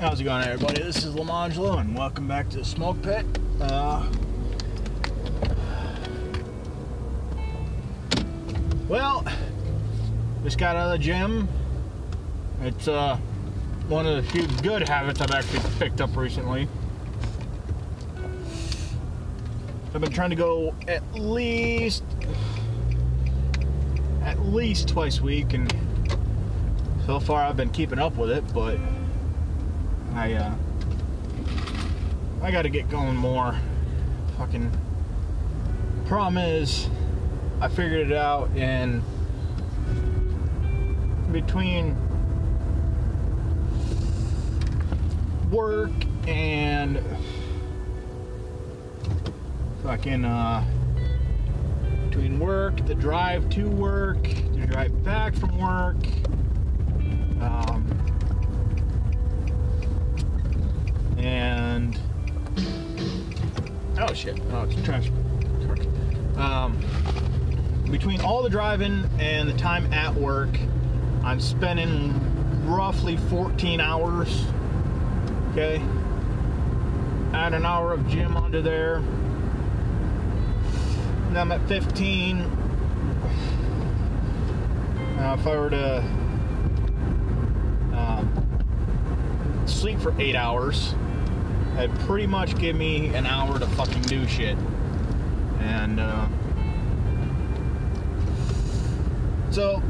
How's it going, everybody? This is Lemongello, and welcome back to the Smoke Pit. Uh, well, just got out of the gym. It's uh, one of the few good habits I've actually picked up recently. I've been trying to go at least at least twice a week, and so far I've been keeping up with it, but I uh I gotta get going more. Fucking problem is I figured it out in between work and fucking uh between work, the drive to work, the drive back from work. Um, and oh shit, oh it's trash. Um, between all the driving and the time at work, I'm spending roughly 14 hours. Okay, add an hour of gym under there. And I'm at 15. Uh, if I were to um, sleep for eight hours, it'd pretty much give me an hour to fucking do shit. And uh, so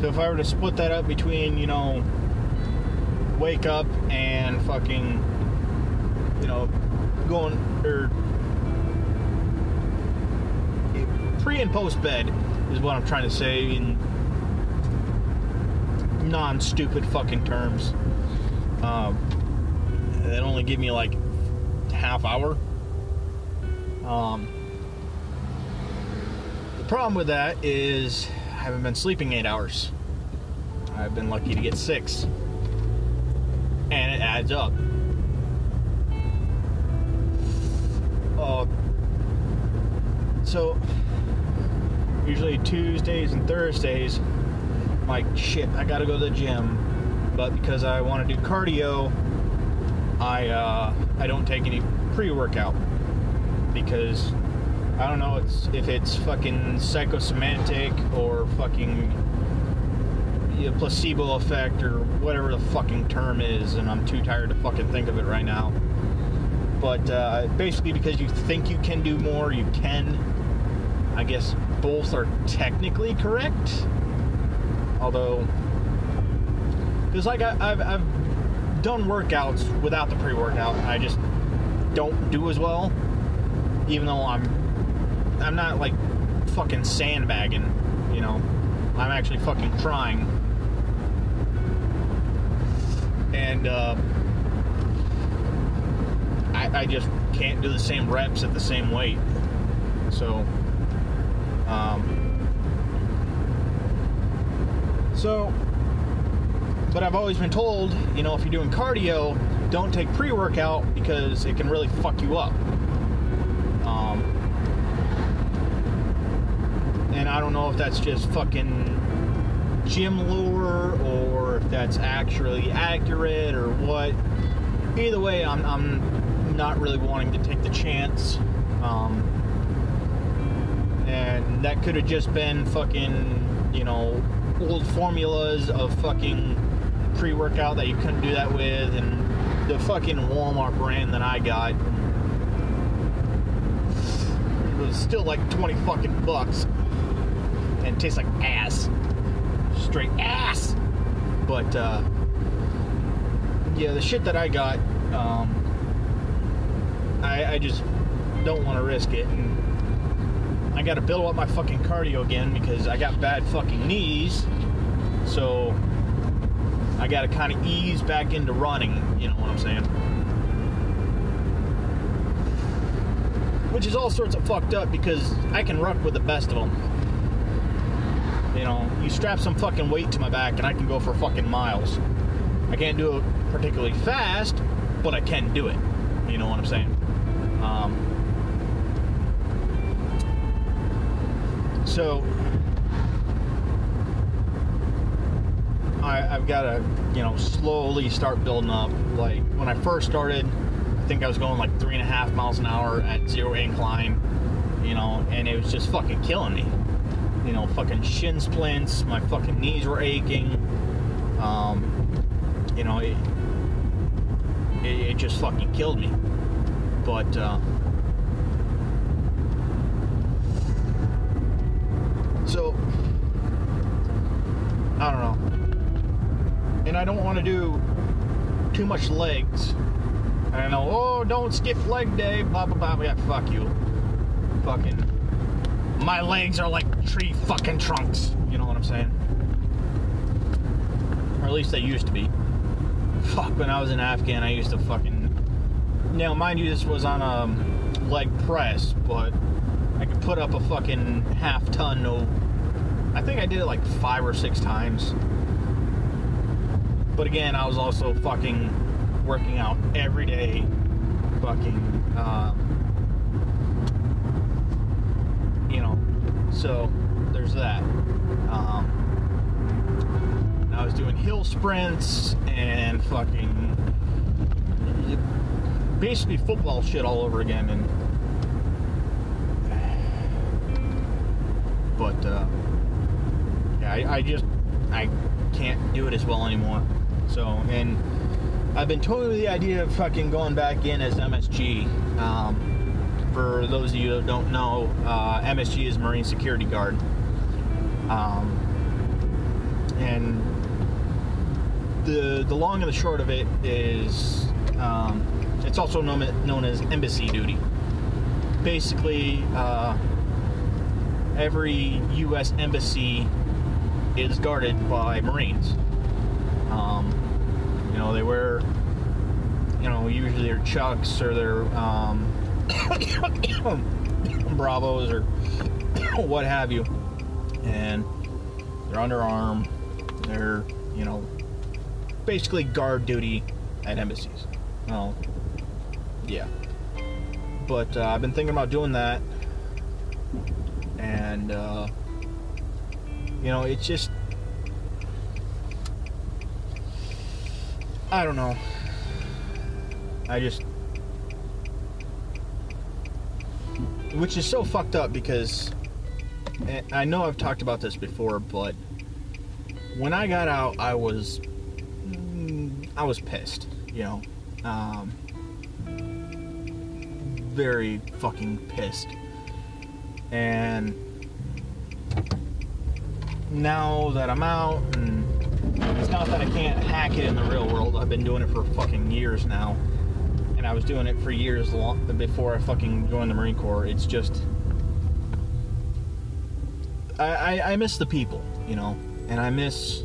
so if I were to split that up between, you know, wake up and fucking, you know, going or pre and post bed is what I'm trying to say in non stupid fucking terms. Um, it only give me like half hour. Um, the problem with that is I haven't been sleeping eight hours. I've been lucky to get six, and it adds up. Uh, so usually Tuesdays and Thursdays, I'm like shit, I gotta go to the gym. But because I want to do cardio, I uh, I don't take any pre-workout because I don't know it's if it's fucking psychosomatic or fucking you placebo effect or whatever the fucking term is, and I'm too tired to fucking think of it right now. But uh, basically, because you think you can do more, you can. I guess both are technically correct. Although, because like I, I've, I've done workouts without the pre-workout, I just don't do as well. Even though I'm, I'm not like fucking sandbagging, you know. I'm actually fucking trying. And uh, I, I just can't do the same reps at the same weight. So, um, so, but I've always been told, you know, if you're doing cardio, don't take pre-workout because it can really fuck you up. Um, and I don't know if that's just fucking gym lure or if that's actually accurate or what. Either way, I'm, I'm not really wanting to take the chance. Um, and that could have just been fucking, you know, old formulas of fucking pre workout that you couldn't do that with, and the fucking Walmart brand that I got was still like 20 fucking bucks and tastes like ass. Straight ass. But, uh, yeah, the shit that I got, um, I, I just don't want to risk it. And got to build up my fucking cardio again because I got bad fucking knees. So I got to kind of ease back into running. You know what I'm saying? Which is all sorts of fucked up because I can ruck with the best of them. You know, you strap some fucking weight to my back and I can go for fucking miles. I can't do it particularly fast, but I can do it. You know what I'm saying? Um, so I, I've got to, you know, slowly start building up. Like when I first started, I think I was going like three and a half miles an hour at zero incline, you know, and it was just fucking killing me. You know, fucking shin splints, my fucking knees were aching. Um, you know, it, it, it just fucking killed me. But, uh, so, I don't know. And I don't want to do too much legs. I know, oh, don't skip leg day, blah, blah, blah. Yeah, fuck you. Fucking. My legs are like tree fucking trunks. You know what I'm saying? Or at least they used to be. Fuck, when I was in Afghan, I used to fucking. Now, mind you, this was on a leg press, but I could put up a fucking half ton, no. I think I did it like five or six times. But again, I was also fucking working out every day. Fucking. Uh, you know, so there's that. Um, I was doing hill sprints and fucking basically football shit all over again. And but uh, yeah, I, I just I can't do it as well anymore. So and I've been toying with the idea of fucking going back in as MSG. Um, for those of you that don't know, uh, MSG is Marine Security Guard. Um, and the the long and the short of it is um, it's also known, known as embassy duty. Basically, uh, every U.S. embassy is guarded by Marines. Um, you know, they wear, you know, usually their chucks or their um, bravos or what have you, and they're underarm. They're, you know, basically guard duty at embassies. Well, yeah. But uh, I've been thinking about doing that, and uh, you know, it's just I don't know. I just which is so fucked up because I know I've talked about this before, but when I got out, I was I was pissed, you know. Um, very fucking pissed. And now that I'm out, and it's not that I can't hack it in the real world, I've been doing it for fucking years now. And I was doing it for years long, before I fucking joined the Marine Corps. It's just. I, I, I miss the people, you know, and I miss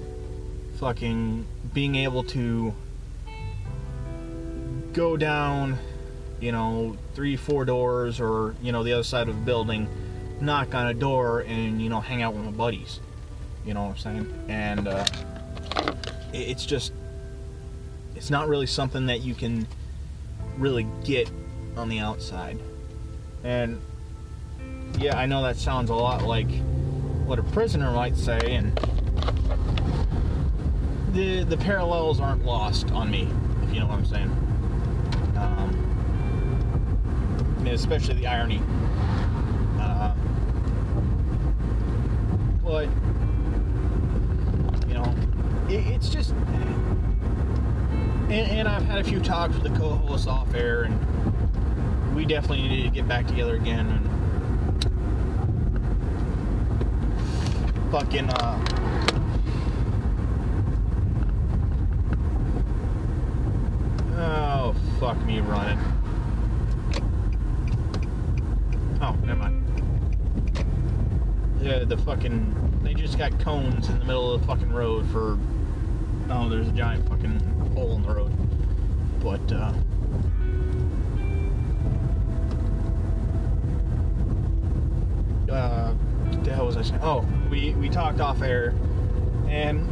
fucking being able to go down, you know, three, four doors or, you know, the other side of the building, knock on a door and, you know, hang out with my buddies. You know what I'm saying? And uh, it's just, it's not really something that you can really get on the outside. And yeah, I know that sounds a lot like what a prisoner might say, and the the parallels aren't lost on me, if you know what I'm saying. Um, especially the irony. Uh, but it, it's just, and, and I've had a few talks with the co-hosts off air, and we definitely need to get back together again and fucking. Uh, Oh, fuck me running. Oh, never mind. Yeah, the fucking. They just got cones in the middle of the fucking road for. Oh, there's a giant fucking hole in the road. But, uh. Uh, the hell was I saying? Oh, we, we talked off air, and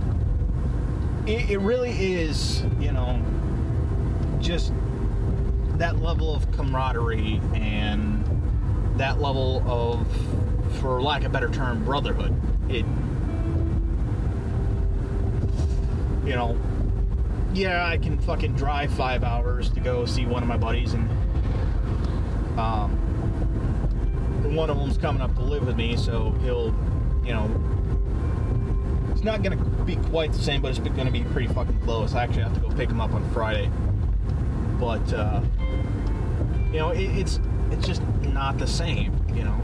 it, it really is, you know, just that level of camaraderie and that level of, for lack of a better term, brotherhood. It you know, yeah, I can fucking drive five hours to go see one of my buddies, and um, one of them's coming up to live with me, so he'll, you know, it's not gonna be quite the same, but it's gonna be pretty fucking close. I actually have to go pick him up on Friday, but uh, you know, it, it's it's just not the same, you know.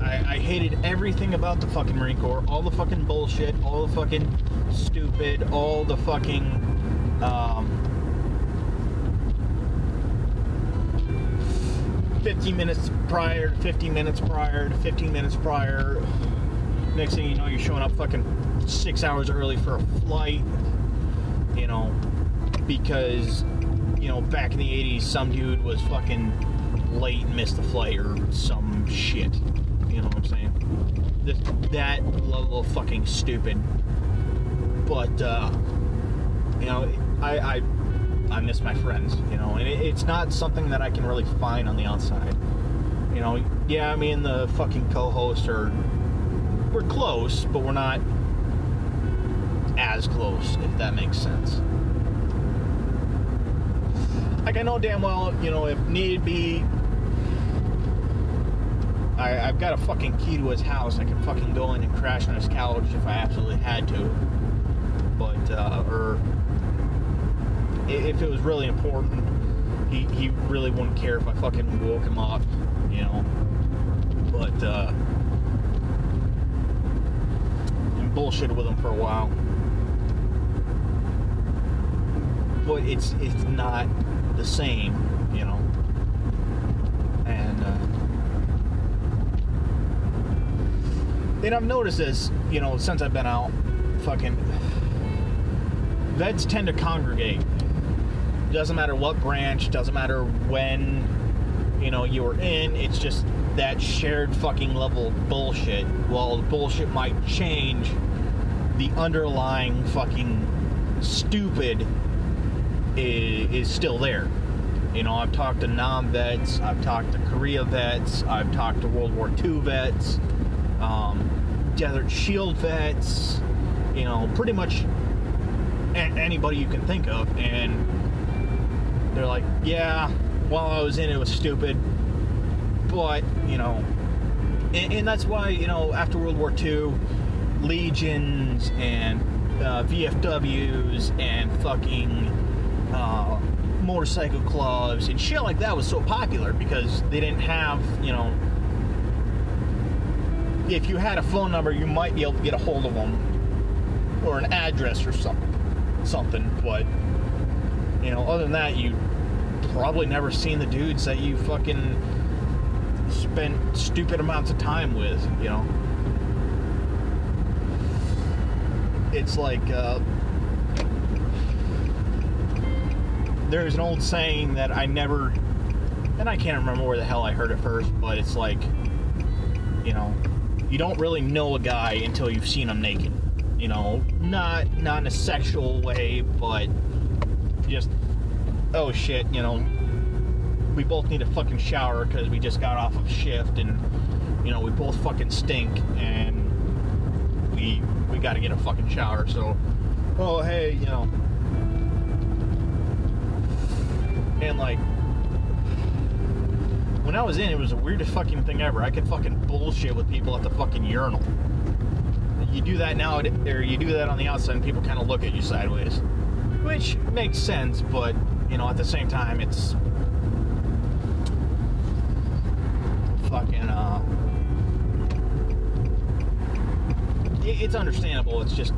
I, I hated everything about the fucking Marine Corps, all the fucking bullshit, all the fucking stupid, all the fucking um, 15 minutes prior to 15 minutes prior to 15 minutes prior. Next thing you know, you're showing up fucking six hours early for a flight, you know, because, you know, back in the 80s, some dude was fucking late and missed the flight or some shit. You know what I'm saying? This, that level of fucking stupid. But, uh, you know, I, I, I miss my friends, you know, and it, it's not something that I can really find on the outside. You know, yeah, me and the fucking co-host are, we're close, but we're not as close, if that makes sense. Like I know damn well, you know, if need be, I, I've got a fucking key to his house. I can fucking go in and crash on his couch if I absolutely had to. But uh, or if it was really important, he he really wouldn't care if I fucking woke him up, you know. But uh, and bullshit with him for a while. But it's it's not the same, you know. And uh, and I've noticed this, you know, since I've been out, fucking vets tend to congregate. Doesn't matter what branch, doesn't matter when, you know, you were in. It's just that shared fucking level of bullshit. While the bullshit might change, the underlying fucking stupid is, is still there. You know, I've talked to Nam vets, I've talked to Korea vets, I've talked to World War II vets, um, Desert Shield vets, you know, pretty much anybody you can think of. And they're like, yeah, while I was in it, was stupid. But, you know, and, and that's why, you know, after World War II, legions and uh, VFWs and fucking uh, motorcycle clubs and shit like that was so popular because they didn't have, you know, if you had a phone number, you might be able to get a hold of them or an address or something, something. But you know, other than that, you probably never seen the dudes that you fucking spent stupid amounts of time with. You know, it's like. Uh, there's an old saying that I never, and I can't remember where the hell I heard it first, but it's like, you know, you don't really know a guy until you've seen him naked. You know, not not in a sexual way, but just, oh shit, you know, we both need a fucking shower because we just got off of shift, and you know, we both fucking stink, and we we got to get a fucking shower. So, oh hey, you know and like when I was in, it was the weirdest fucking thing ever. I could fucking bullshit with people at the fucking urinal. You do that now, or you do that on the outside, and people kind of look at you sideways, which makes sense. But you know, at the same time, it's fucking. Uh, it's understandable. It's just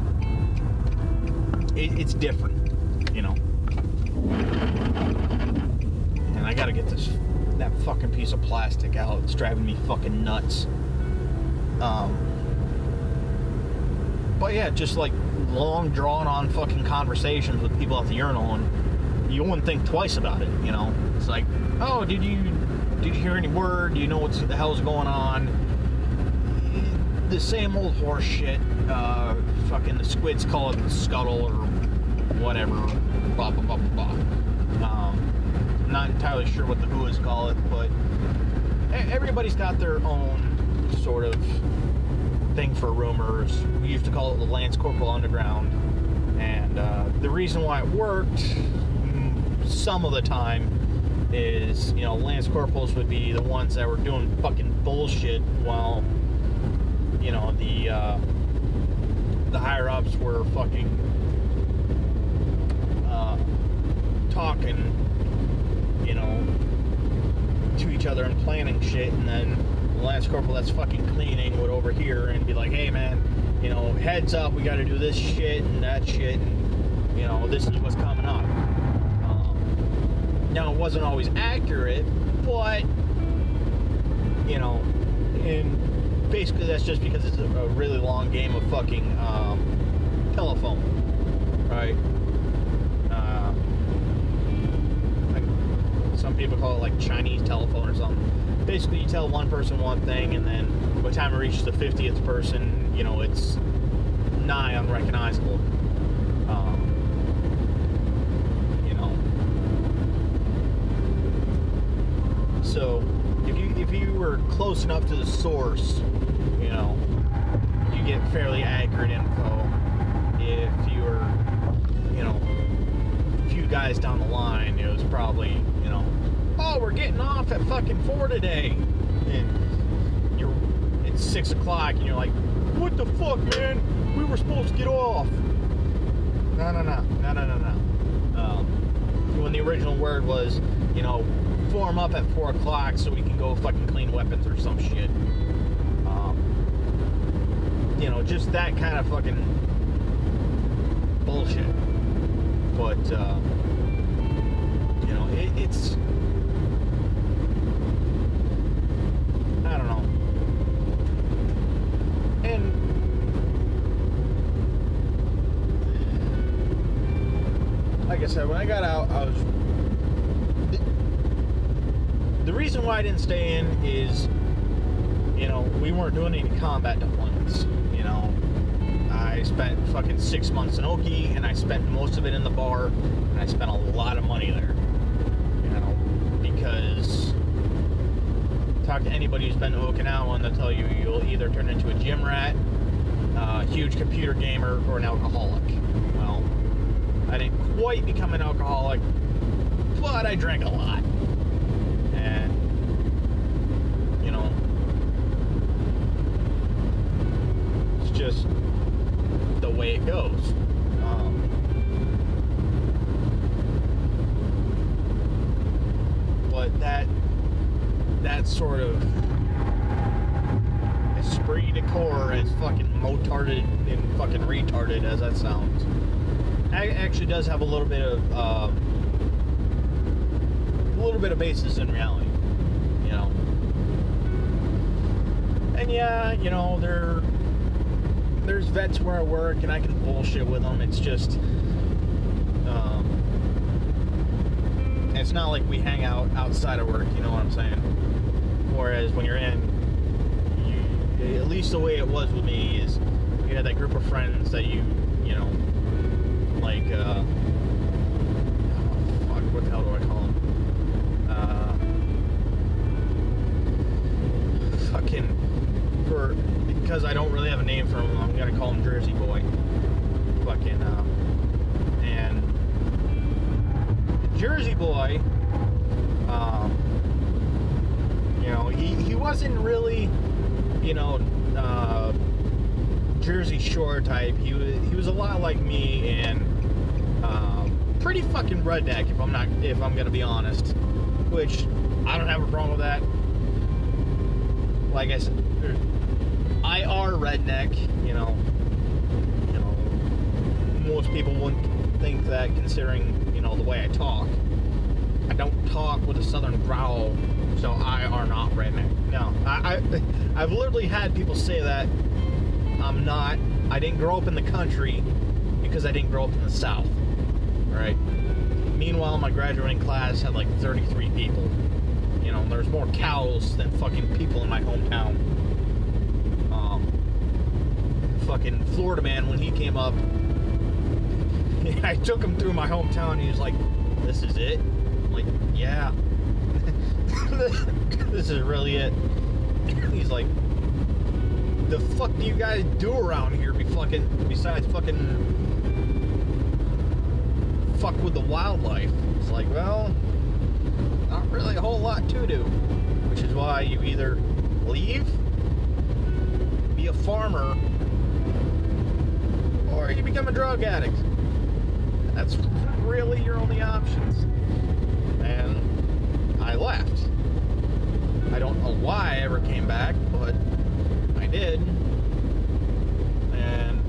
it, it's different, you know and I gotta get this that fucking piece of plastic out. It's driving me fucking nuts. Um, but yeah, just like long drawn on fucking conversations with people at the urinal, and you wouldn't think twice about it. You know, it's like, oh, did you did you hear any word? Do you know what the hell's going on? The same old horse shit. Uh, fucking the squids call it the scuttle or whatever. Blah blah blah blah blah. Um, not entirely sure what the Whoas call it, but everybody's got their own sort of thing for rumors. We used to call it the Lance Corporal Underground. And uh, the reason why it worked mm, some of the time is, you know, Lance Corporals would be the ones that were doing fucking bullshit while, you know, the uh, the higher ups were fucking uh, talking, you know, to each other and planning shit, and then the Lance Corporal that's fucking cleaning would overhear and be like, hey man, you know, heads up, we got to do this shit and that shit, and you know, this is what's coming up. Um, now it wasn't always accurate, but you know, and basically that's just because it's a, a really long game of fucking um, telephone, right? Uh, like some people call it like Chinese telephone or something. Basically, you tell one person one thing, and then by the time it reaches the 50th person, you know, it's nigh unrecognizable. Um, you know. So, if you if you were close enough to the source, you know, you get fairly accurate info. If you were, you know, a few guys down the line, it was probably, we're getting off at fucking four today, and you're it's six o'clock, and you're like, what the fuck, man? We were supposed to get off. No, no, no, no, no, no, no. Um, when the original word was, you know, form up at four o'clock so we can go fucking clean weapons or some shit. Um, you know, just that kind of fucking bullshit. But uh, you know, it, it's I don't know. And like I said, when I got out, I was. The reason why I didn't stay in is, you know, we weren't doing any combat deployments. You know, I spent fucking six months in Oki, and I spent most of it in the bar, and I spent a lot of money there. You know, because talk to anybody who's been to Okinawa, and they'll tell you you'll either turn into a gym rat, a huge computer gamer, or an alcoholic. Well, I didn't quite become an alcoholic, but I drank a lot. And, you know, it's just the way it goes. Um, but that that sort of esprit de corps, as fucking motarded and fucking retarded as that sounds, a- actually does have a little bit of um, a little bit of basis in reality, you know. And yeah, you know there there's vets where I work, and I can bullshit with them. It's just. Um, it's not like we hang out outside of work, you know what I'm saying? Whereas when you're in, you, at least the way it was with me is you had that group of friends that you, you know, like, uh, oh, fuck, what the hell do I call them? Uh, fucking, for, because I don't really have a name for him, I'm gonna call him Jersey Boy. Fucking, uh, and Jersey Boy, um, you know, he, he wasn't really, you know, uh, Jersey Shore type. He was he was a lot like me and pretty fucking redneck if I'm not if I'm gonna be honest. Which I don't have a problem with that. Like I said, I are redneck. You know, you know, most people wouldn't think that considering you know the way I talk. I don't talk with a southern growl, so I are not redneck. No, I, I I've literally had people say that I'm not. I didn't grow up in the country because I didn't grow up in the South. Right. Meanwhile, my graduating class had like 33 people. You know, there's more cows than fucking people in my hometown. Um, fucking Florida man when he came up, I took him through my hometown. And he was like, "This is it." I'm like, "Yeah, this is really it." He's like, the fuck do you guys do around here? Be fucking besides fucking fuck with the wildlife. It's like, well, not really a whole lot to do, which is why you either leave, be a farmer, or you become a drug addict. That's really your only options. And I left. I don't know why I ever came back, but I did. And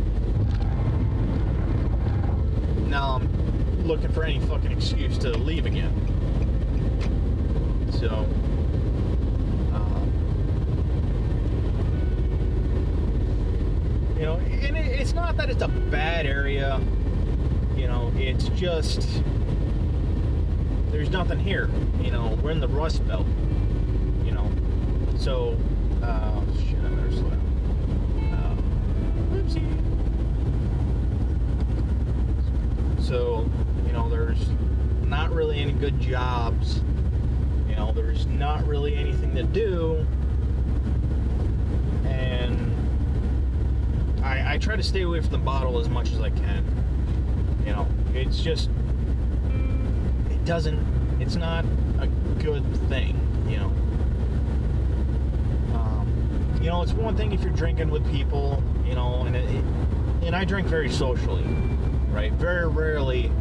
now I'm looking for any fucking excuse to leave again. So, um, you know, and it, it's not that it's a bad area. You know, it's just there's nothing here. You know, we're in the Rust Belt. You know, so uh, shit, I better slow down. Uh. So, there's not really any good jobs. You know, there's not really anything to do. And I, I try to stay away from the bottle as much as I can. You know, it's just, it doesn't, it's not a good thing, you know. Um, you know, it's one thing if you're drinking with people, you know, and it, it, and I drink very socially, right? Very rarely,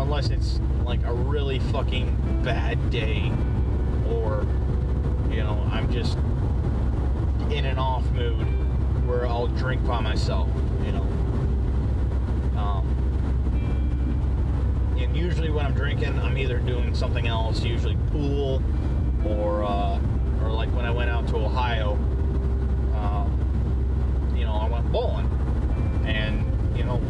unless it's like a really fucking bad day, or you know, I'm just in an off mood where I'll drink by myself, you know. Um, and usually when I'm drinking, I'm either doing something else, usually pool, or uh, or like when I went out to Ohio, um, you know, I went bowling, and you know,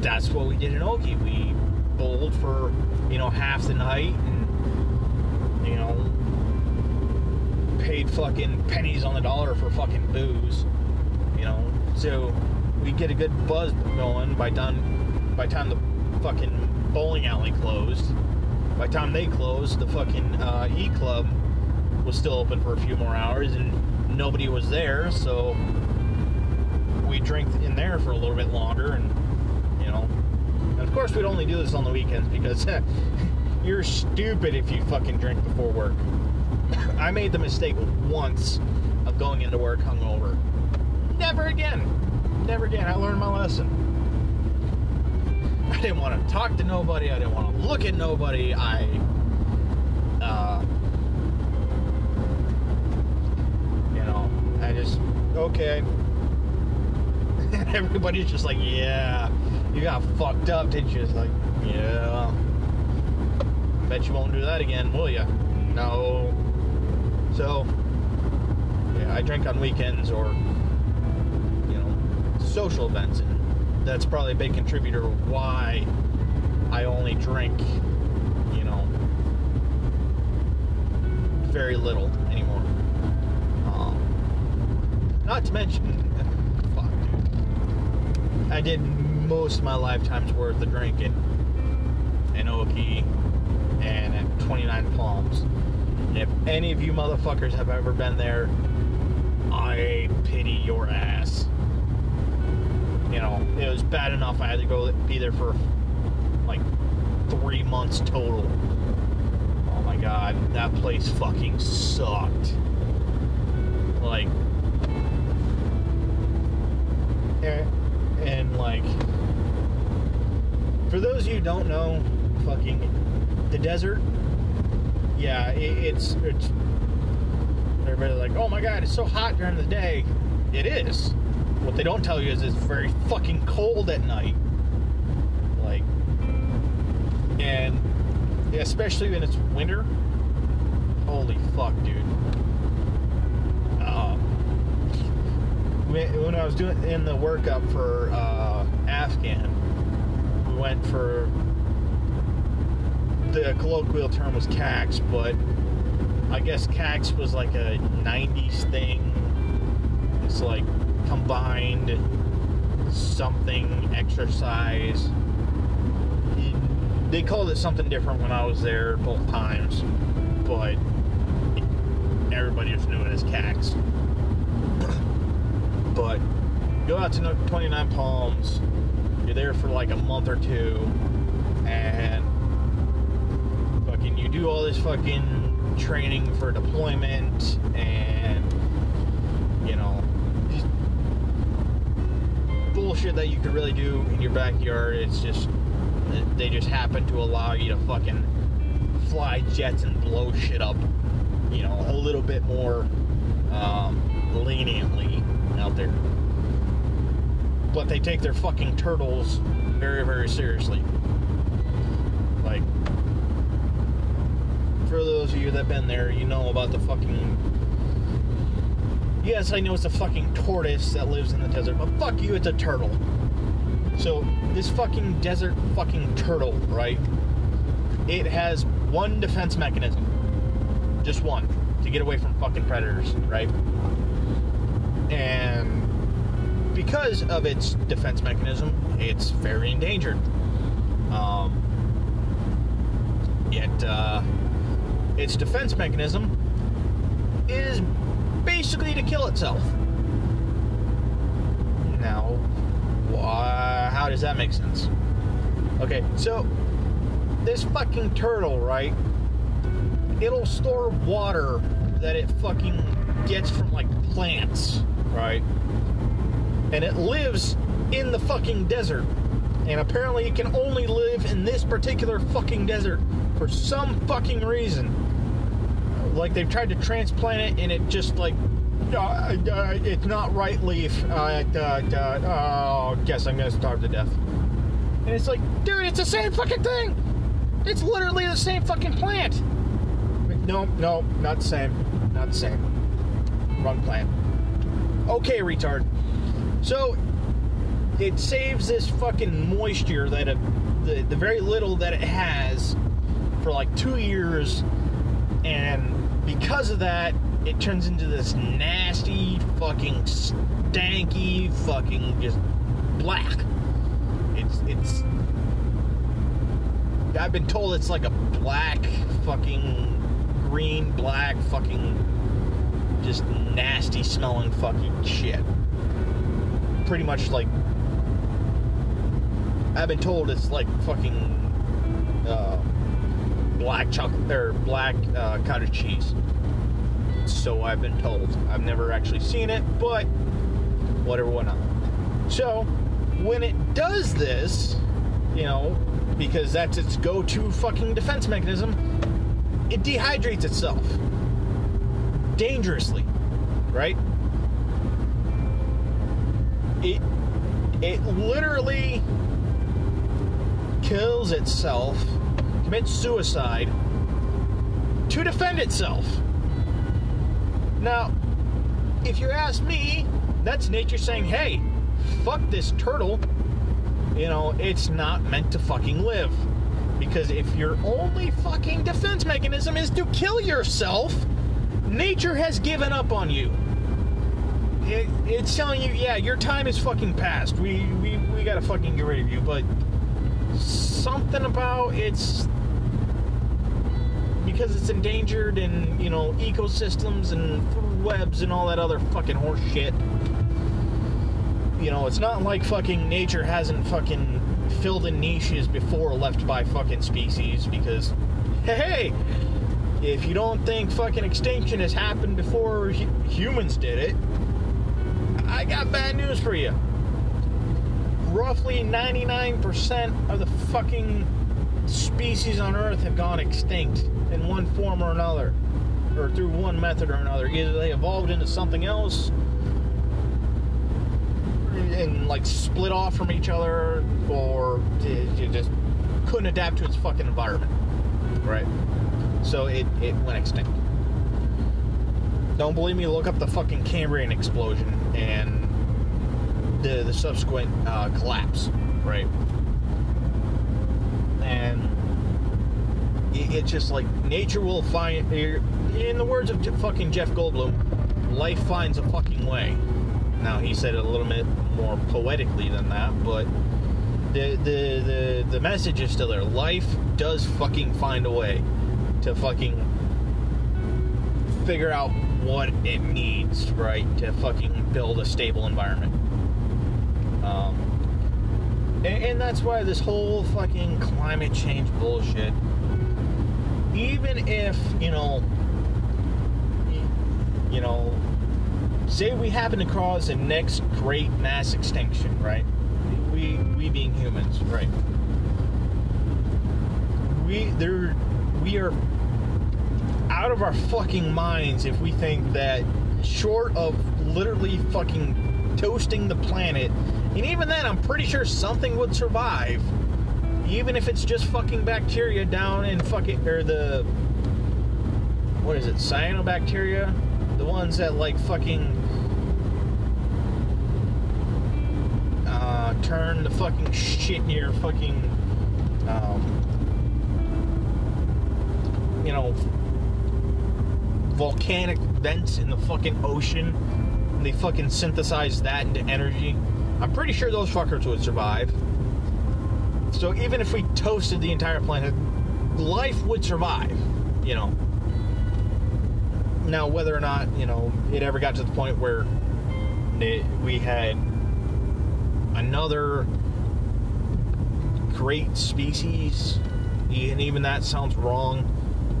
that's what we did in Okie. We bowled for you know half the night, and you know, paid fucking pennies on the dollar for fucking booze, you know. So we get a good buzz going by done by time the fucking bowling alley closed. By time they closed, the fucking uh, E Club was still open for a few more hours, and nobody was there. So we drank in there for a little bit longer, and you know, and of course we'd only do this on the weekends because you're stupid if you fucking drink before work. I made the mistake once of going into work hungover. Never again. Never again. I learned my lesson. I didn't want to talk to nobody. I didn't want to look at nobody. I, uh, you know, I just, okay. Everybody's just like, yeah, you got fucked up, didn't you? It's like, yeah. Bet you won't do that again, will you? No. So, yeah, I drink on weekends or, you know, social events. And that's probably a big contributor why I only drink, you know, very little anymore. Um, not to mention, fuck, dude. I did most of my lifetime's worth of drinking in Okie and at 29 Palms. And if any of you motherfuckers have ever been there, I pity your ass. You know, it was bad enough I had to go be there for like three months total. Oh my god, that place fucking sucked. Like, and, and like, for those of you who don't know, fucking the desert, yeah, it, it's it's. Everybody's like, oh my god, it's so hot during the day. It is. What they don't tell you is it's very fucking cold at night. Like, and especially when it's winter. Holy fuck, dude. Um, when, when I was doing in the workup for uh, Afghan, went for the colloquial term was CAX, but I guess CAX was like a 90s thing. It's like combined something exercise. They called it something different when I was there both times, but everybody just knew it as CAX. But go out to 29 Palms. There for like a month or two, and fucking you do all this fucking training for deployment, and you know, bullshit that you could really do in your backyard. It's just they just happen to allow you to fucking fly jets and blow shit up, you know, a little bit more um, leniently out there but they take their fucking turtles very, very seriously. Like, for those of you that been there, you know about the fucking. Yes, I know it's a fucking tortoise that lives in the desert, but fuck you, it's a turtle. So, this fucking desert fucking turtle, right? It has one defense mechanism. Just one. To get away from fucking predators, right? And because of its defense mechanism, it's very endangered. Um, uh, its defense mechanism is basically to kill itself. Now, how does that make sense? Okay, so this fucking turtle, right? It'll store water that it fucking gets from like plants, right? And it lives in the fucking desert. And apparently, it can only live in this particular fucking desert for some fucking reason. Like they've tried to transplant it, and it just like uh, uh, it's not right leaf. Uh, oh, guess I'm gonna starve to death. And it's like, dude, it's the same fucking thing. It's literally the same fucking plant. No, no, not the same. Not the same. Wrong plant. Okay, retard. So it saves this fucking moisture that it, the, the very little that it has for like two years, and because of that, it turns into this nasty, fucking stanky, fucking just black. It's it's. I've been told it's like a black, fucking green, black, fucking, just nasty smelling fucking shit pretty much like I've been told it's like fucking uh, black chocolate or black uh, cottage cheese. So I've been told. I've never actually seen it, but whatever, whatnot. So when it does this, you know, because that's its go-to fucking defense mechanism, it dehydrates itself dangerously, right? It it literally kills itself, commits suicide to defend itself. Now, if you ask me, that's nature saying, hey, fuck this turtle. You know, it's not meant to fucking live. Because if your only fucking defense mechanism is to kill yourself, nature has given up on you it, it's telling you, yeah, your time is fucking past. We, we, we gotta fucking get rid of you. But something about it's because it's endangered and you know ecosystems and webs and all that other fucking horse shit. You know, it's not like fucking nature hasn't fucking filled in niches before left by fucking species because hey, if you don't think fucking extinction has happened before humans did it, I got bad news for you. Roughly 99% of the fucking species on Earth have gone extinct in one form or another, or through one method or another. Either they evolved into something else and like split off from each other, or you just couldn't adapt to its fucking environment. Right? So it, it went extinct. Don't believe me? Look up the fucking Cambrian explosion and the the subsequent uh, collapse, right? And it, it's just like nature will find. In the words of fucking Jeff Goldblum, life finds a fucking way. Now he said it a little bit more poetically than that, but the the the the message is still there. Life does fucking find a way to fucking figure out what it needs, right, to fucking build a stable environment. Um, and, and that's why this whole fucking climate change bullshit, even if, you know, you know, say we happen to cause the next great mass extinction, right? We, we being humans, right? We, there, we are out of our fucking minds if we think that short of literally fucking toasting the planet, and even then, I'm pretty sure something would survive, even if it's just fucking bacteria down in fucking or the what is it, cyanobacteria, the ones that like fucking uh, turn the fucking shit your fucking um, you know volcanic vents in the fucking ocean. And they fucking synthesize that into energy. I'm pretty sure those fuckers would survive. So even if we toasted the entire planet, life would survive, you know. Now, whether or not, you know, it ever got to the point where it, we had another great species, and even that sounds wrong.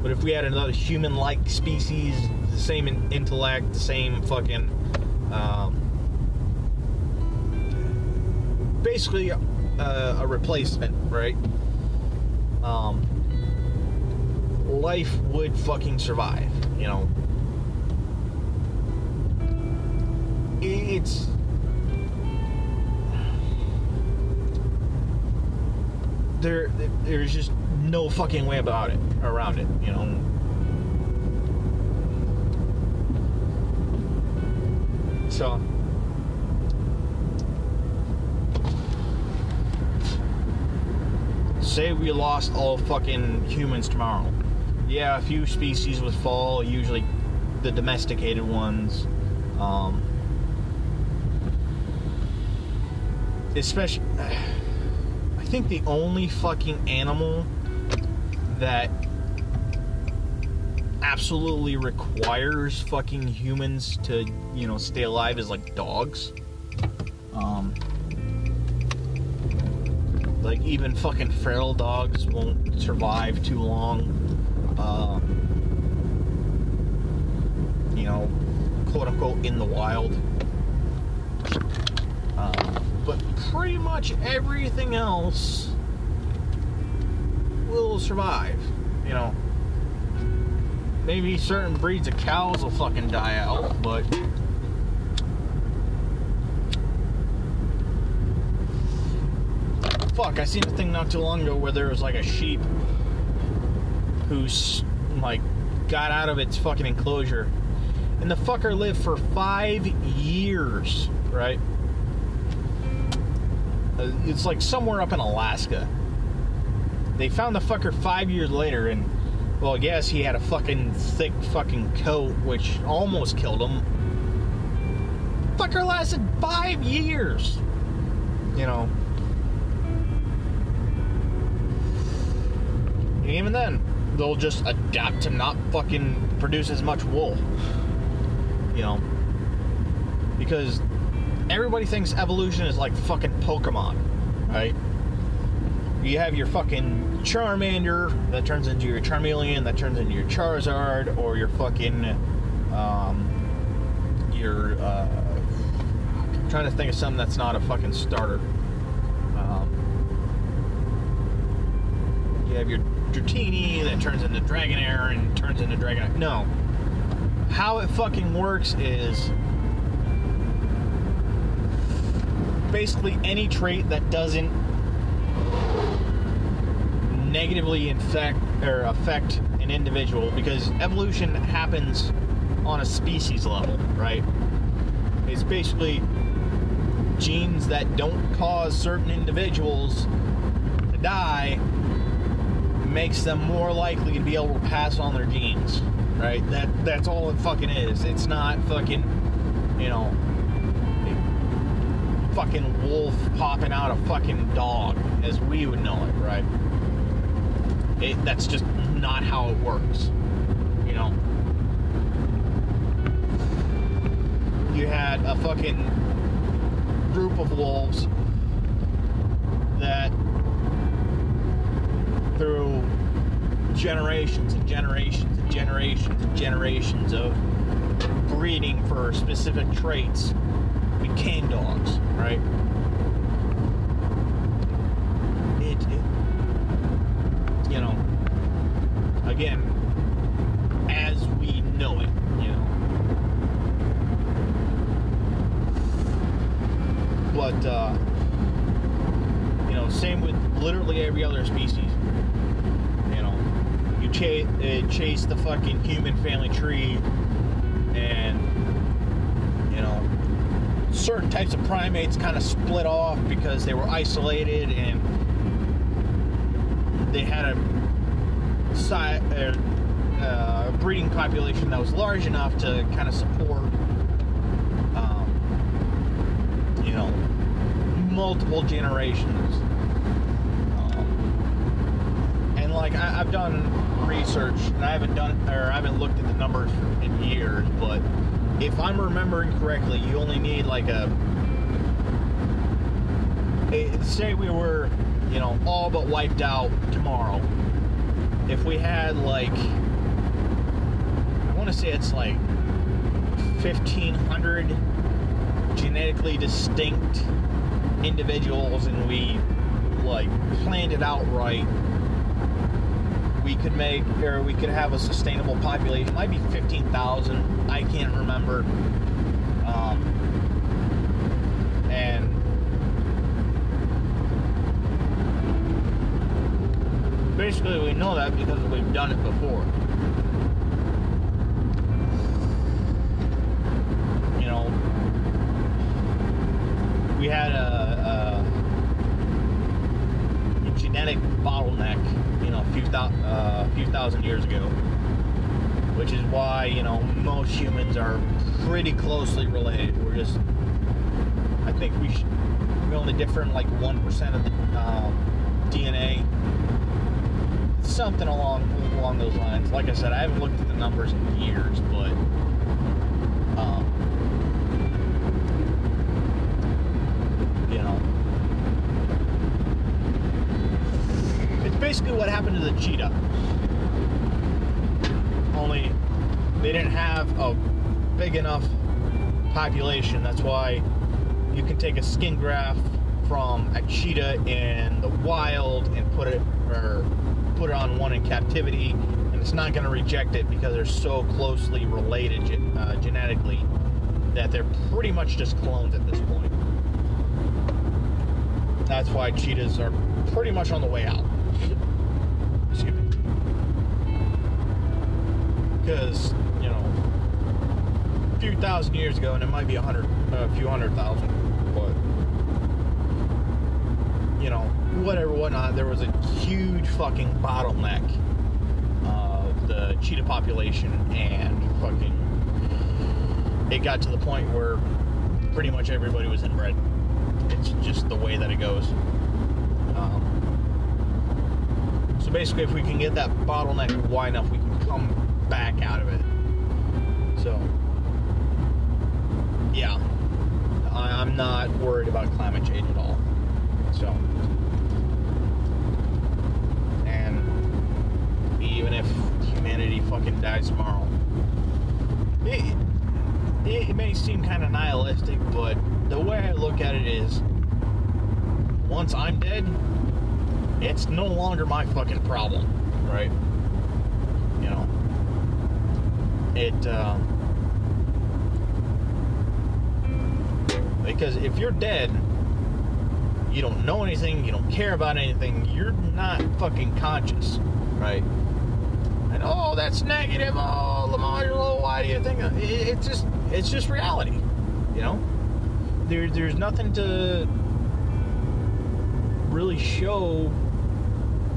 But if we had another human-like species, the same in intellect, the same fucking, um, basically a, a replacement, right? Um, life would fucking survive, you know. It's there. There's just no fucking way about it, around it, you know. So. Say we lost all fucking humans tomorrow. Yeah, a few species would fall, usually the domesticated ones. Um, especially, I think the only fucking animal that absolutely requires fucking humans to, you know, stay alive is like dogs. Um, like even fucking feral dogs won't survive too long. Um, you know, quote unquote in the wild. Um, but pretty much everything else will survive. You know, maybe certain breeds of cows will fucking die out, but fuck, I seen a thing not too long ago where there was like a sheep who's like got out of its fucking enclosure, and the fucker lived for five years, right? Uh, It's like somewhere up in Alaska. They found the fucker five years later, and well, I guess he had a fucking thick fucking coat, which almost killed him. Fucker lasted five years. You know. And even then, they'll just adapt to not fucking produce as much wool. You know. Because everybody thinks evolution is like fucking Pokemon, right? You have your fucking Charmander that turns into your Charmeleon, that turns into your Charizard, or your fucking um, your uh, I'm trying to think of something that's not a fucking starter. Um, you have your Dratini that turns into Dragonair and turns into Dragonite. No. How it fucking works is basically any trait that doesn't negatively infect or affect an individual because evolution happens on a species level, right? It's basically genes that don't cause certain individuals to die makes them more likely to be able to pass on their genes, right? That that's all it fucking is. It's not fucking, you know, fucking wolf popping out a fucking dog as we would know it, right? It, that's just not how it works. You know? You had a fucking group of wolves that through generations and generations and generations and generations of breeding for specific traits became dogs, right? You know, again, as we know it, you know. But, uh, you know, same with literally every other species. You know, you uh, chase the fucking human family tree, and, you know, certain types of primates kind of split off because they were isolated and they had a si- uh, breeding population that was large enough to kind of support, um, you know, multiple generations. Um, and like I, have done research, and I haven't done or I haven't looked at the numbers in years, but if I'm remembering correctly, you only need like a, a say we were, you know, all but wiped out tomorrow. If we had like I want to say it's like 1,500 genetically distinct individuals, and we like planned it out right. We could make, or we could have a sustainable population. It might be 15,000. I can't remember. Um, and we know that because we've done it before. You know, we had a, a, genetic bottleneck, you know, a few, thou, uh, few thousand years ago, which is why you know most humans are pretty closely related. We're just, I think we should, we only differ in like one percent of the um, DNA, something along along those lines. Like I said, I haven't looked at the numbers in years, but. Um, you know, it's basically what happened to the cheetah. Only they didn't have a big enough population. That's why you can take a skin graft from a cheetah in the wild and put it or put it on one in captivity, and it's not going to reject it because they're so closely related uh, genetically that they're pretty much just clones at this point. That's why cheetahs are pretty much on the way out. Excuse me. Because, you know, a few thousand years ago, and it might be a hundred, a few hundred thousand, but, you know, whatever, whatnot, there was a huge fucking bottleneck of the cheetah population, and fucking, it got to the point where pretty much everybody was inbred. It's just the way that it goes. Um, so basically, if we can get that bottleneck wide enough, we can come back out of it. So, yeah, I, am not worried about climate change at all. So, and even if humanity fucking dies tomorrow, it, it, it may seem kind of nihilistic, but the way I look at it is once I'm dead, it's no longer my fucking problem, right? You know, it, uh, because if you're dead, you don't know anything, you don't care about anything, you're not fucking conscious, right? Oh, that's negative. Oh, Lamar, why do you think? It, it's just, it's just reality, you know. There, there's nothing to really show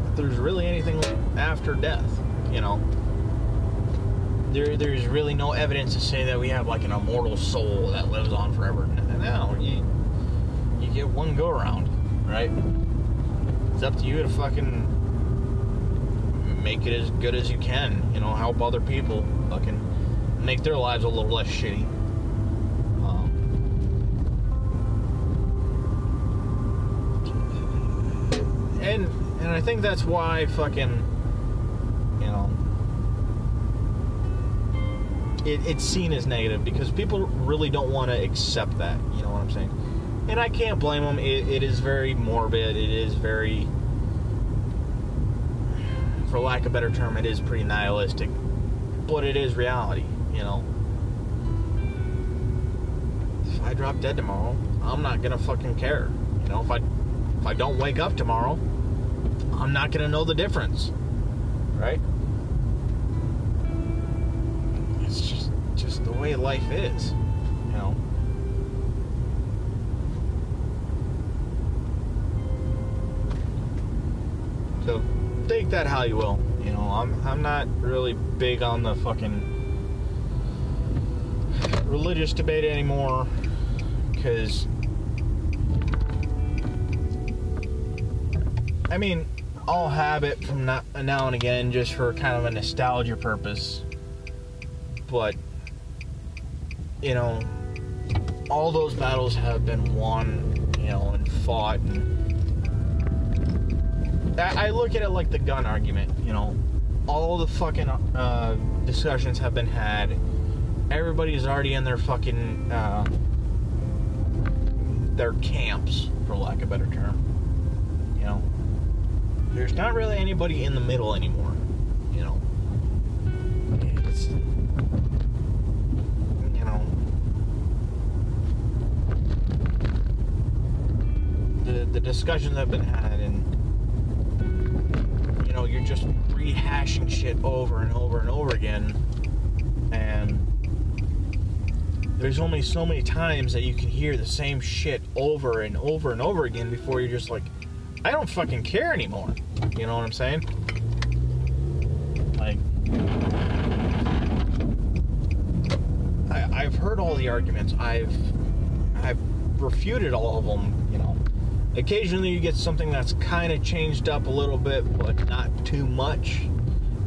that there's really anything after death, you know. There, there's really no evidence to say that we have like an immortal soul that lives on forever. No, you, you get one go around, right? It's up to you to fucking make it as good as you can. You know, help other people fucking make their lives a little less shitty. Um, and and I think that's why fucking you know it, it's seen as negative because people really don't want to accept that. You know what I'm saying? And I can't blame them. it, it is very morbid. It is very for lack of a better term, it is pretty nihilistic. But it is reality. You know. If I drop dead tomorrow, I'm not gonna fucking care. You know, if I if I don't wake up tomorrow, I'm not gonna know the difference. Right? It's just just the way life is. Take that how you will. You know, I'm I'm not really big on the fucking religious debate anymore because I mean, I'll have it from now and again just for kind of a nostalgia purpose. But, you know, all those battles have been won, you know, and fought. And I look at it like the gun argument, you know. All the fucking uh, discussions have been had. Everybody's already in their fucking uh, their camps, for lack of a better term. You know, there's not really anybody in the middle anymore. You know, it's you know the the discussions have been had, you're just rehashing shit over and over and over again, and there's only so many times that you can hear the same shit over and over and over again before you're just like, I don't fucking care anymore. You know what I'm saying? Like, I, I've heard all the arguments. I've I've refuted all of them. Occasionally you get something that's kind of changed up a little bit, but not too much.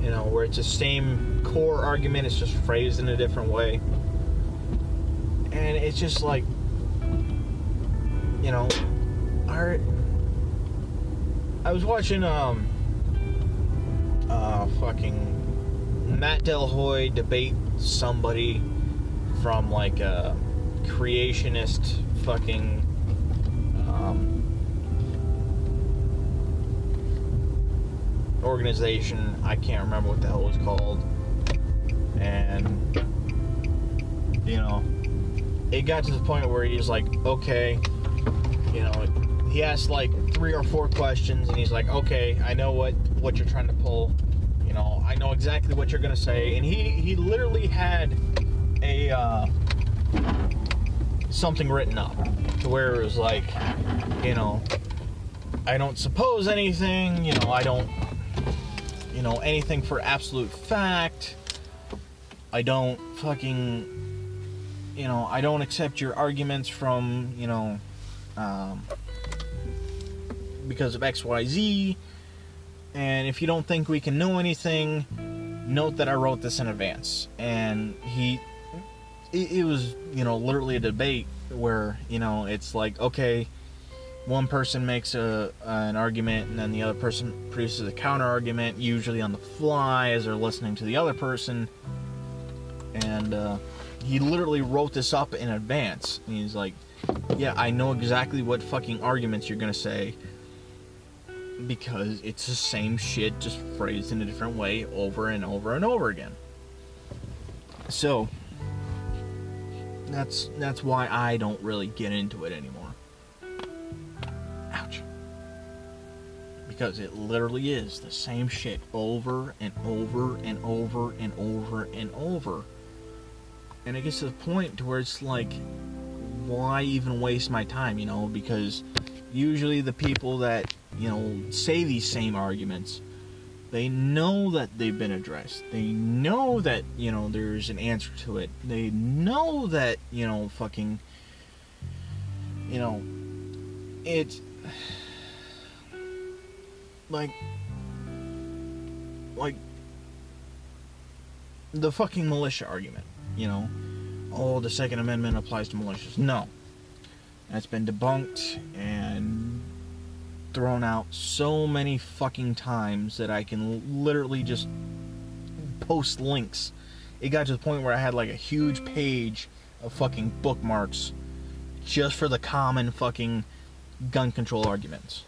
You know, where it's the same core argument, it's just phrased in a different way and it's just like you know I was watching um uh fucking Matt Dillahunty debate somebody from like a creationist fucking um, organization. I can't remember what the hell it was called. And you know, it got to the point where he's like, okay, you know, he asked like three or four questions, and he's like, okay, I know what what you're trying to pull. You know, I know exactly what you're gonna say, and he he literally had a uh, something written up to where it was like, you know, I don't suppose anything. You know, I don't, you know, anything for absolute fact. I don't fucking you know, I don't accept your arguments from, you know, um, because of XYZ. And if you don't think we can know anything, note that I wrote this in advance. And he, it, it was, you know, literally a debate where, you know, it's like, okay, one person makes a an argument and then the other person produces a counter argument, usually on the fly as they're listening to the other person. And, uh, he literally wrote this up in advance. And he's like, yeah, I know exactly what fucking arguments you're gonna say because it's the same shit just phrased in a different way over and over and over again. So that's that's why I don't really get into it anymore. Because it literally is the same shit over and over and over and over and over. And it gets to the point to where it's like why even waste my time you know? Because usually the people that you know say these same arguments they know that they've been addressed. They know that you know there's an answer to it. They know that you know fucking you know it like like the fucking militia argument you know, oh, the Second Amendment applies to militias. No. That's been debunked, and thrown out so many fucking times that I can literally just post links. It got to the point where I had like a huge page of fucking bookmarks just for the common fucking gun control arguments.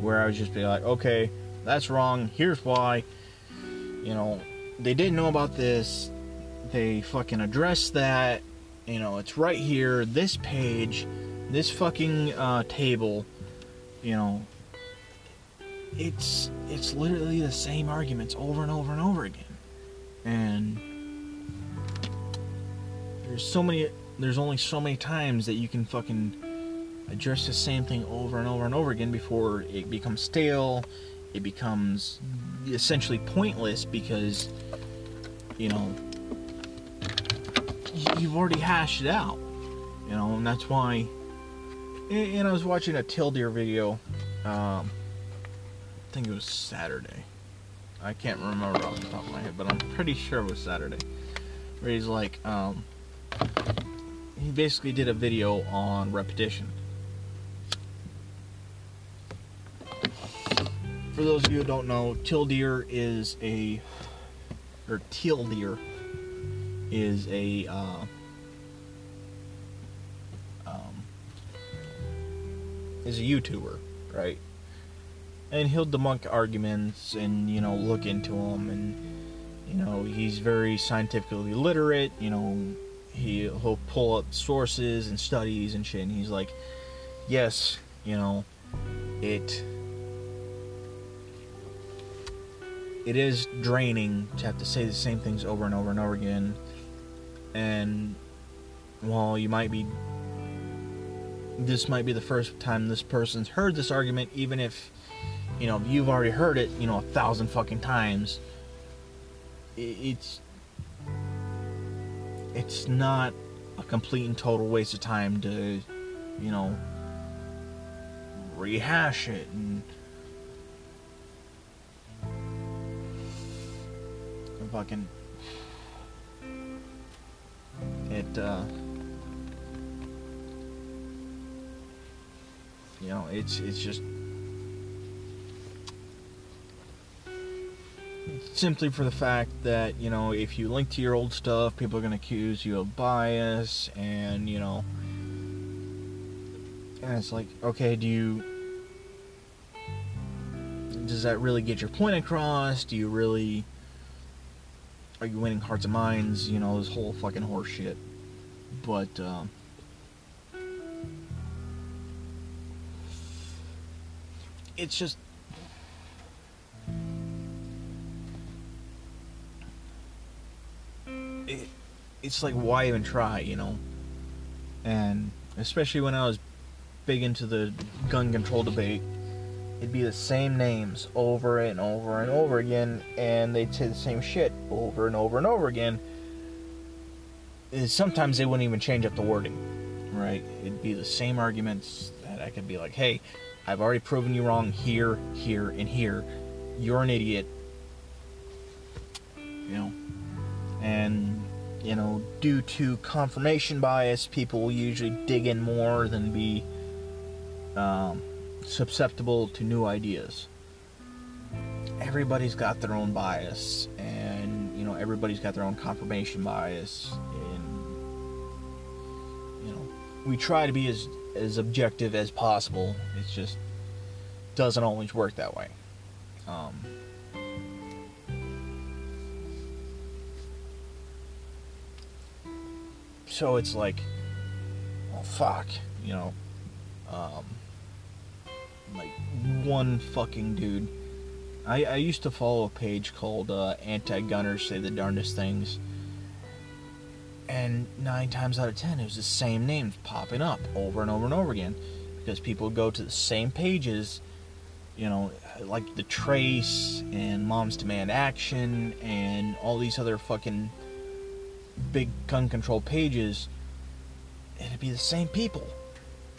Where I would just be like, okay, that's wrong, here's why. You know, they didn't know about this, they fucking addressed that, you know, it's right here, this page, this fucking uh, table, you know, it's it's literally the same arguments over and over and over again. And there's so many there's only so many times that you can fucking address the same thing over and over and over again before it becomes stale, it becomes essentially pointless because you know you've already hashed it out. You know, and that's why and I was watching a Tildeer video um, I think it was Saturday. I can't remember off the top of my head, but I'm pretty sure it was Saturday. Where he's like, um, he basically did a video on repetition. For those of you who don't know, teal deer is a, or teal deer is a, uh, um, is a YouTuber, right? and he'll debunk arguments and you know look into them and you know he's very scientifically literate you know he, he'll pull up sources and studies and shit and he's like yes you know it it is draining to have to say the same things over and over and over again and while you might be this might be the first time this person's heard this argument even if you know, you've already heard it, you know, a thousand fucking times. It's it's not a complete and total waste of time to, you know, rehash it and fucking it uh you know it's it's just simply for the fact that you know if you link to your old stuff people are going to accuse you of bias and you know and it's like okay do you does that really get your point across? Do you really are you winning hearts and minds you know this whole fucking horse shit but um it's just it, it's like why even try, you know? And especially when I was big into the gun control debate, it'd be the same names over and over and over again, and they'd say the same shit over and over and over again. And sometimes they wouldn't even change up the wording, right? It'd be the same arguments that I could be like, hey, I've already proven you wrong here, here, and here. You're an idiot. You know? and you know due to confirmation bias people will usually dig in more than be um, susceptible to new ideas. Everybody's got their own bias and you know everybody's got their own confirmation bias and you know we try to be as as objective as possible. It just doesn't always work that way. Um, so it's like, oh fuck, you know, um, like one fucking dude. I, I used to follow a page called uh, Anti-Gunners Say the Darndest Things, and nine times out of ten, it was the same names popping up over and over and over again because people go to the same pages, you know, like the Trace and Moms Demand Action and all these other fucking big gun control pages, it'd be the same people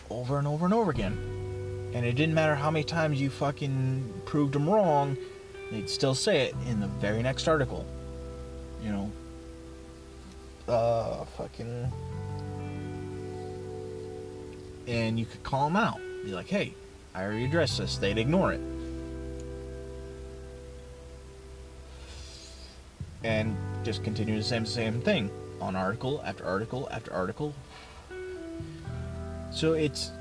over and over and over again. And it didn't matter how many times you fucking proved them wrong, they'd still say it in the very next article. You know, uh, fucking. And you could call them out. Be like, hey, I already addressed this. They'd ignore it. And just continue the same same thing on article after article after article. So it's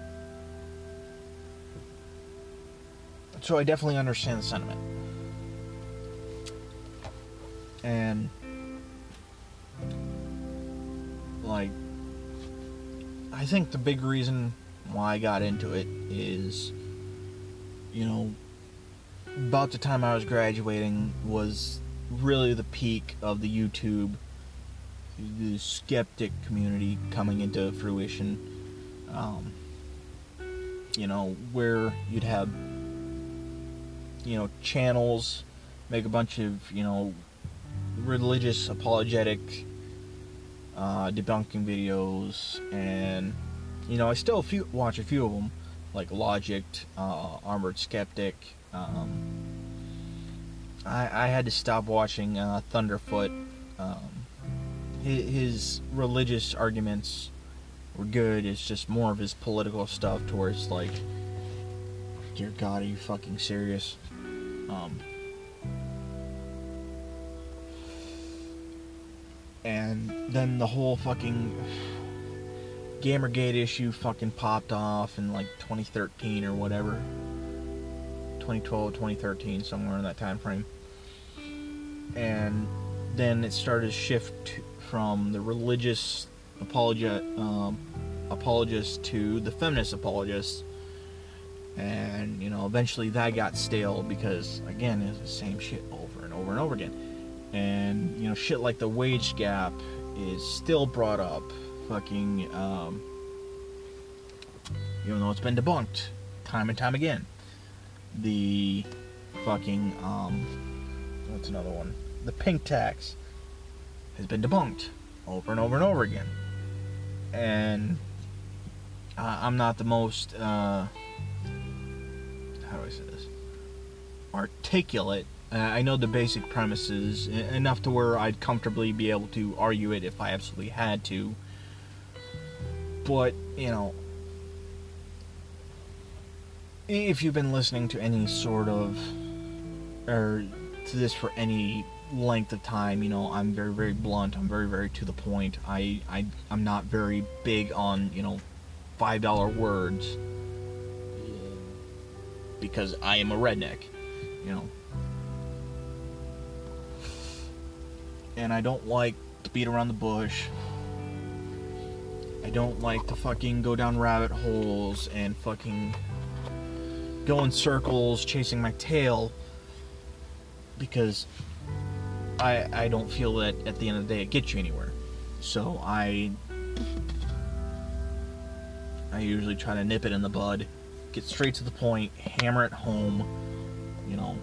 so I definitely understand the sentiment. And like I think the big reason why I got into it is you know about the time I was graduating was really the peak of the YouTube the skeptic community coming into fruition um, you know where you'd have you know channels make a bunch of you know religious apologetic uh, debunking videos and you know I still few, watch a few of them like Logic, uh, Armored Skeptic. Um, I, I had to stop watching uh, Thunderfoot. Um, his, his religious arguments were good. It's just more of his political stuff towards like, dear God, are you fucking serious? Um, and then the whole fucking Gamergate issue fucking popped off in like 2013 or whatever. 2012, 2013, somewhere in that time frame. And then it started to shift from the religious apologet, um, apologists to the feminist apologists. And, you know, eventually that got stale because, again, it's the same shit over and over and over again. And, you know, shit like the wage gap is still brought up fucking, um, even though it's been debunked time and time again. The fucking, um, what's another one? The pink tax has been debunked over and over and over again. And I'm not the most, uh, how do I say this? Articulate. Uh, I know the basic premises enough to where I'd comfortably be able to argue it if I absolutely had to but, you know, if you've been listening to any sort of, or to this for any length of time, you know, I'm very, very blunt. I'm very, very to the point. I, I, I'm not very big on, you know, five dollar words because I am a redneck, you know. And I don't like to beat around the bush. I don't like to fucking go down rabbit holes and fucking go in circles chasing my tail because I I don't feel that at the end of the day it gets you anywhere. So I I usually try to nip it in the bud, get straight to the point, hammer it home, you know,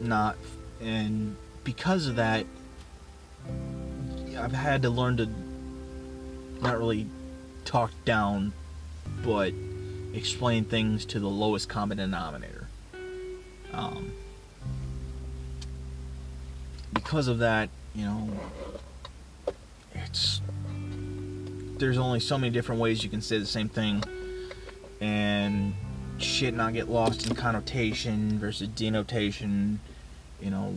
not and because of that I've had to learn to not really talk down, but explain things to the lowest common denominator. Um, because of that, you know, it's there's only so many different ways you can say the same thing, and shit not get lost in connotation versus denotation, you know,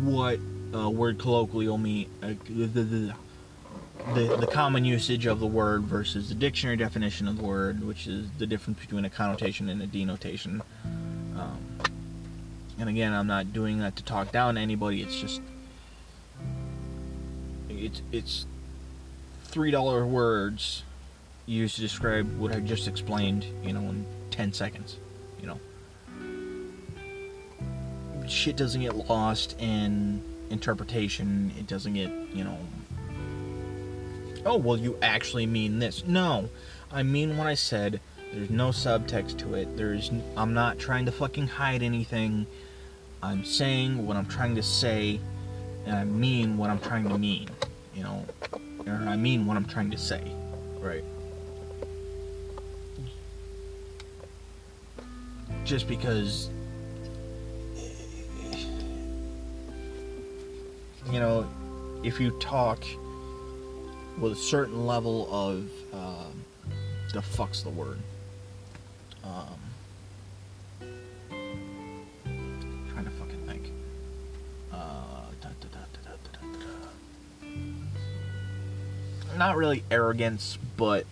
what a word colloquial mean, uh, the, the, the, the common usage of the word versus the dictionary definition of the word, which is the difference between a connotation and a denotation. Um, and again, I'm not doing that to talk down to anybody. It's just it's it's three dollar words used to describe what I just explained. You know, and 10 seconds, you know. Shit doesn't get lost in interpretation. It doesn't get, you know, oh, well, you actually mean this. No, I mean what I said. There's no subtext to it. There's I'm not trying to fucking hide anything. I'm saying what I'm trying to say and I mean what I'm trying to mean, you know. Or I mean what I'm trying to say. Right. just because you know if you talk with a certain level of um, the fuck's the word? Um, trying to fucking think. Uh, da, da, da, not really arrogance but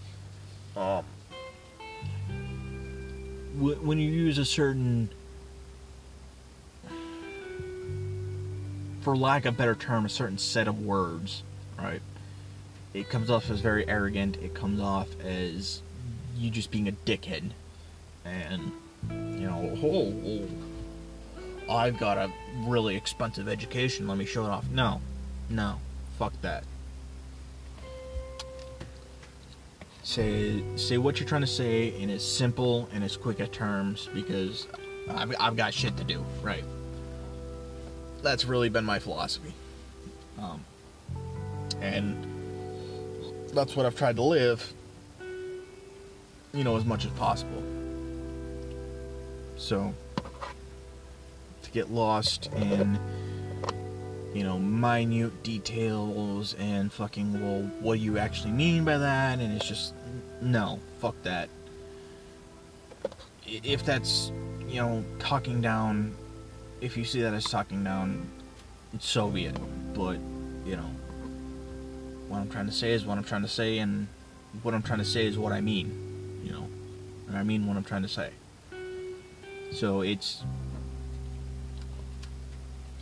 um, when you use a certain, for lack of a better term, a certain set of words, right? It comes off as very arrogant. It comes off as you just being a dickhead, and you know, oh, oh, I've got a really expensive education. Let me show it off. No, no, fuck that. Say say what you're trying to say in as simple and as quick a terms because I've, I've got shit to do. Right. That's really been my philosophy. Um, and that's what i've tried to live you know as much as possible. So to get lost in you know, minute details and fucking, well, what do you actually mean by that? And it's just, no, fuck that. If that's, you know, talking down, if you see that as talking down, so be it. But, you know, what I'm trying to say is what I'm trying to say, and what I'm trying to say is what I mean, you know, and I mean what I'm trying to say. So it's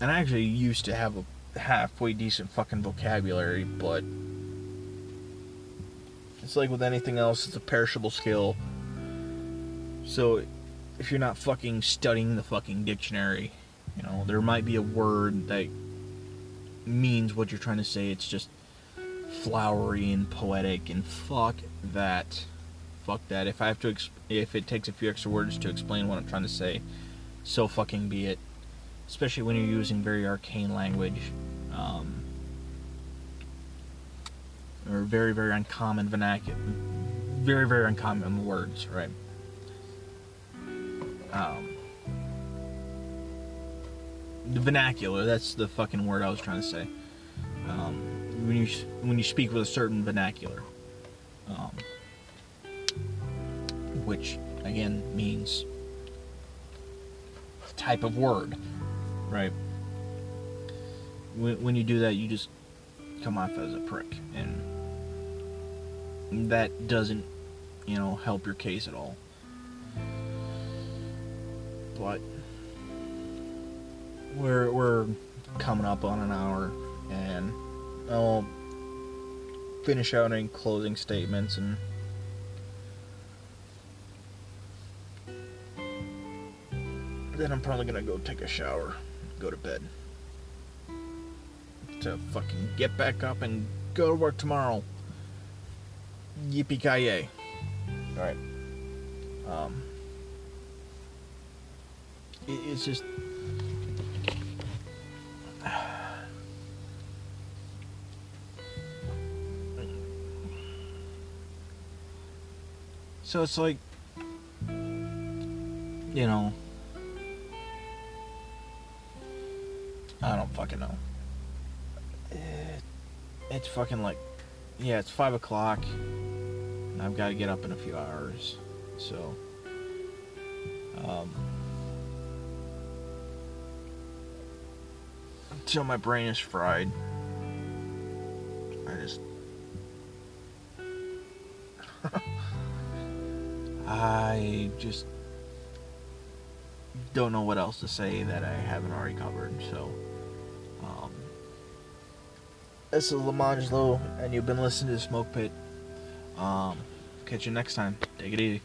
and I actually used to have a halfway decent fucking vocabulary, but it's like with anything else, it's a perishable skill. So if you're not fucking studying the fucking dictionary, you know, there might be a word that means what you're trying to say. It's just flowery and poetic, and fuck that. Fuck that. If I have to, exp- if it takes a few extra words to explain what I'm trying to say, so fucking be it especially when you're using very arcane language um, or very very uncommon vernacular very very uncommon words right? Um, the vernacular that's the fucking word I was trying to say. Um, when you when you speak with a certain vernacular um, which again means type of word right? When, when you do that, you just come off as a prick, and that doesn't, you know, help your case at all. But we're we're coming up on an hour, and I'll finish out any closing statements and. Then I'm probably gonna go take a shower go to bed. To fucking get back up and go to work tomorrow. Yippee ki! Alright. Um. It, it's just. So it's like, you know, I don't fucking know. it's fucking like, yeah, it's five o'clock. And I've got to get up in a few hours. So, um, until my brain is fried, I just, I just don't know what else to say that I haven't already covered. So. This is Lemongello, and you've been listening to Smoke Pit. Um, catch you next time. Take it easy.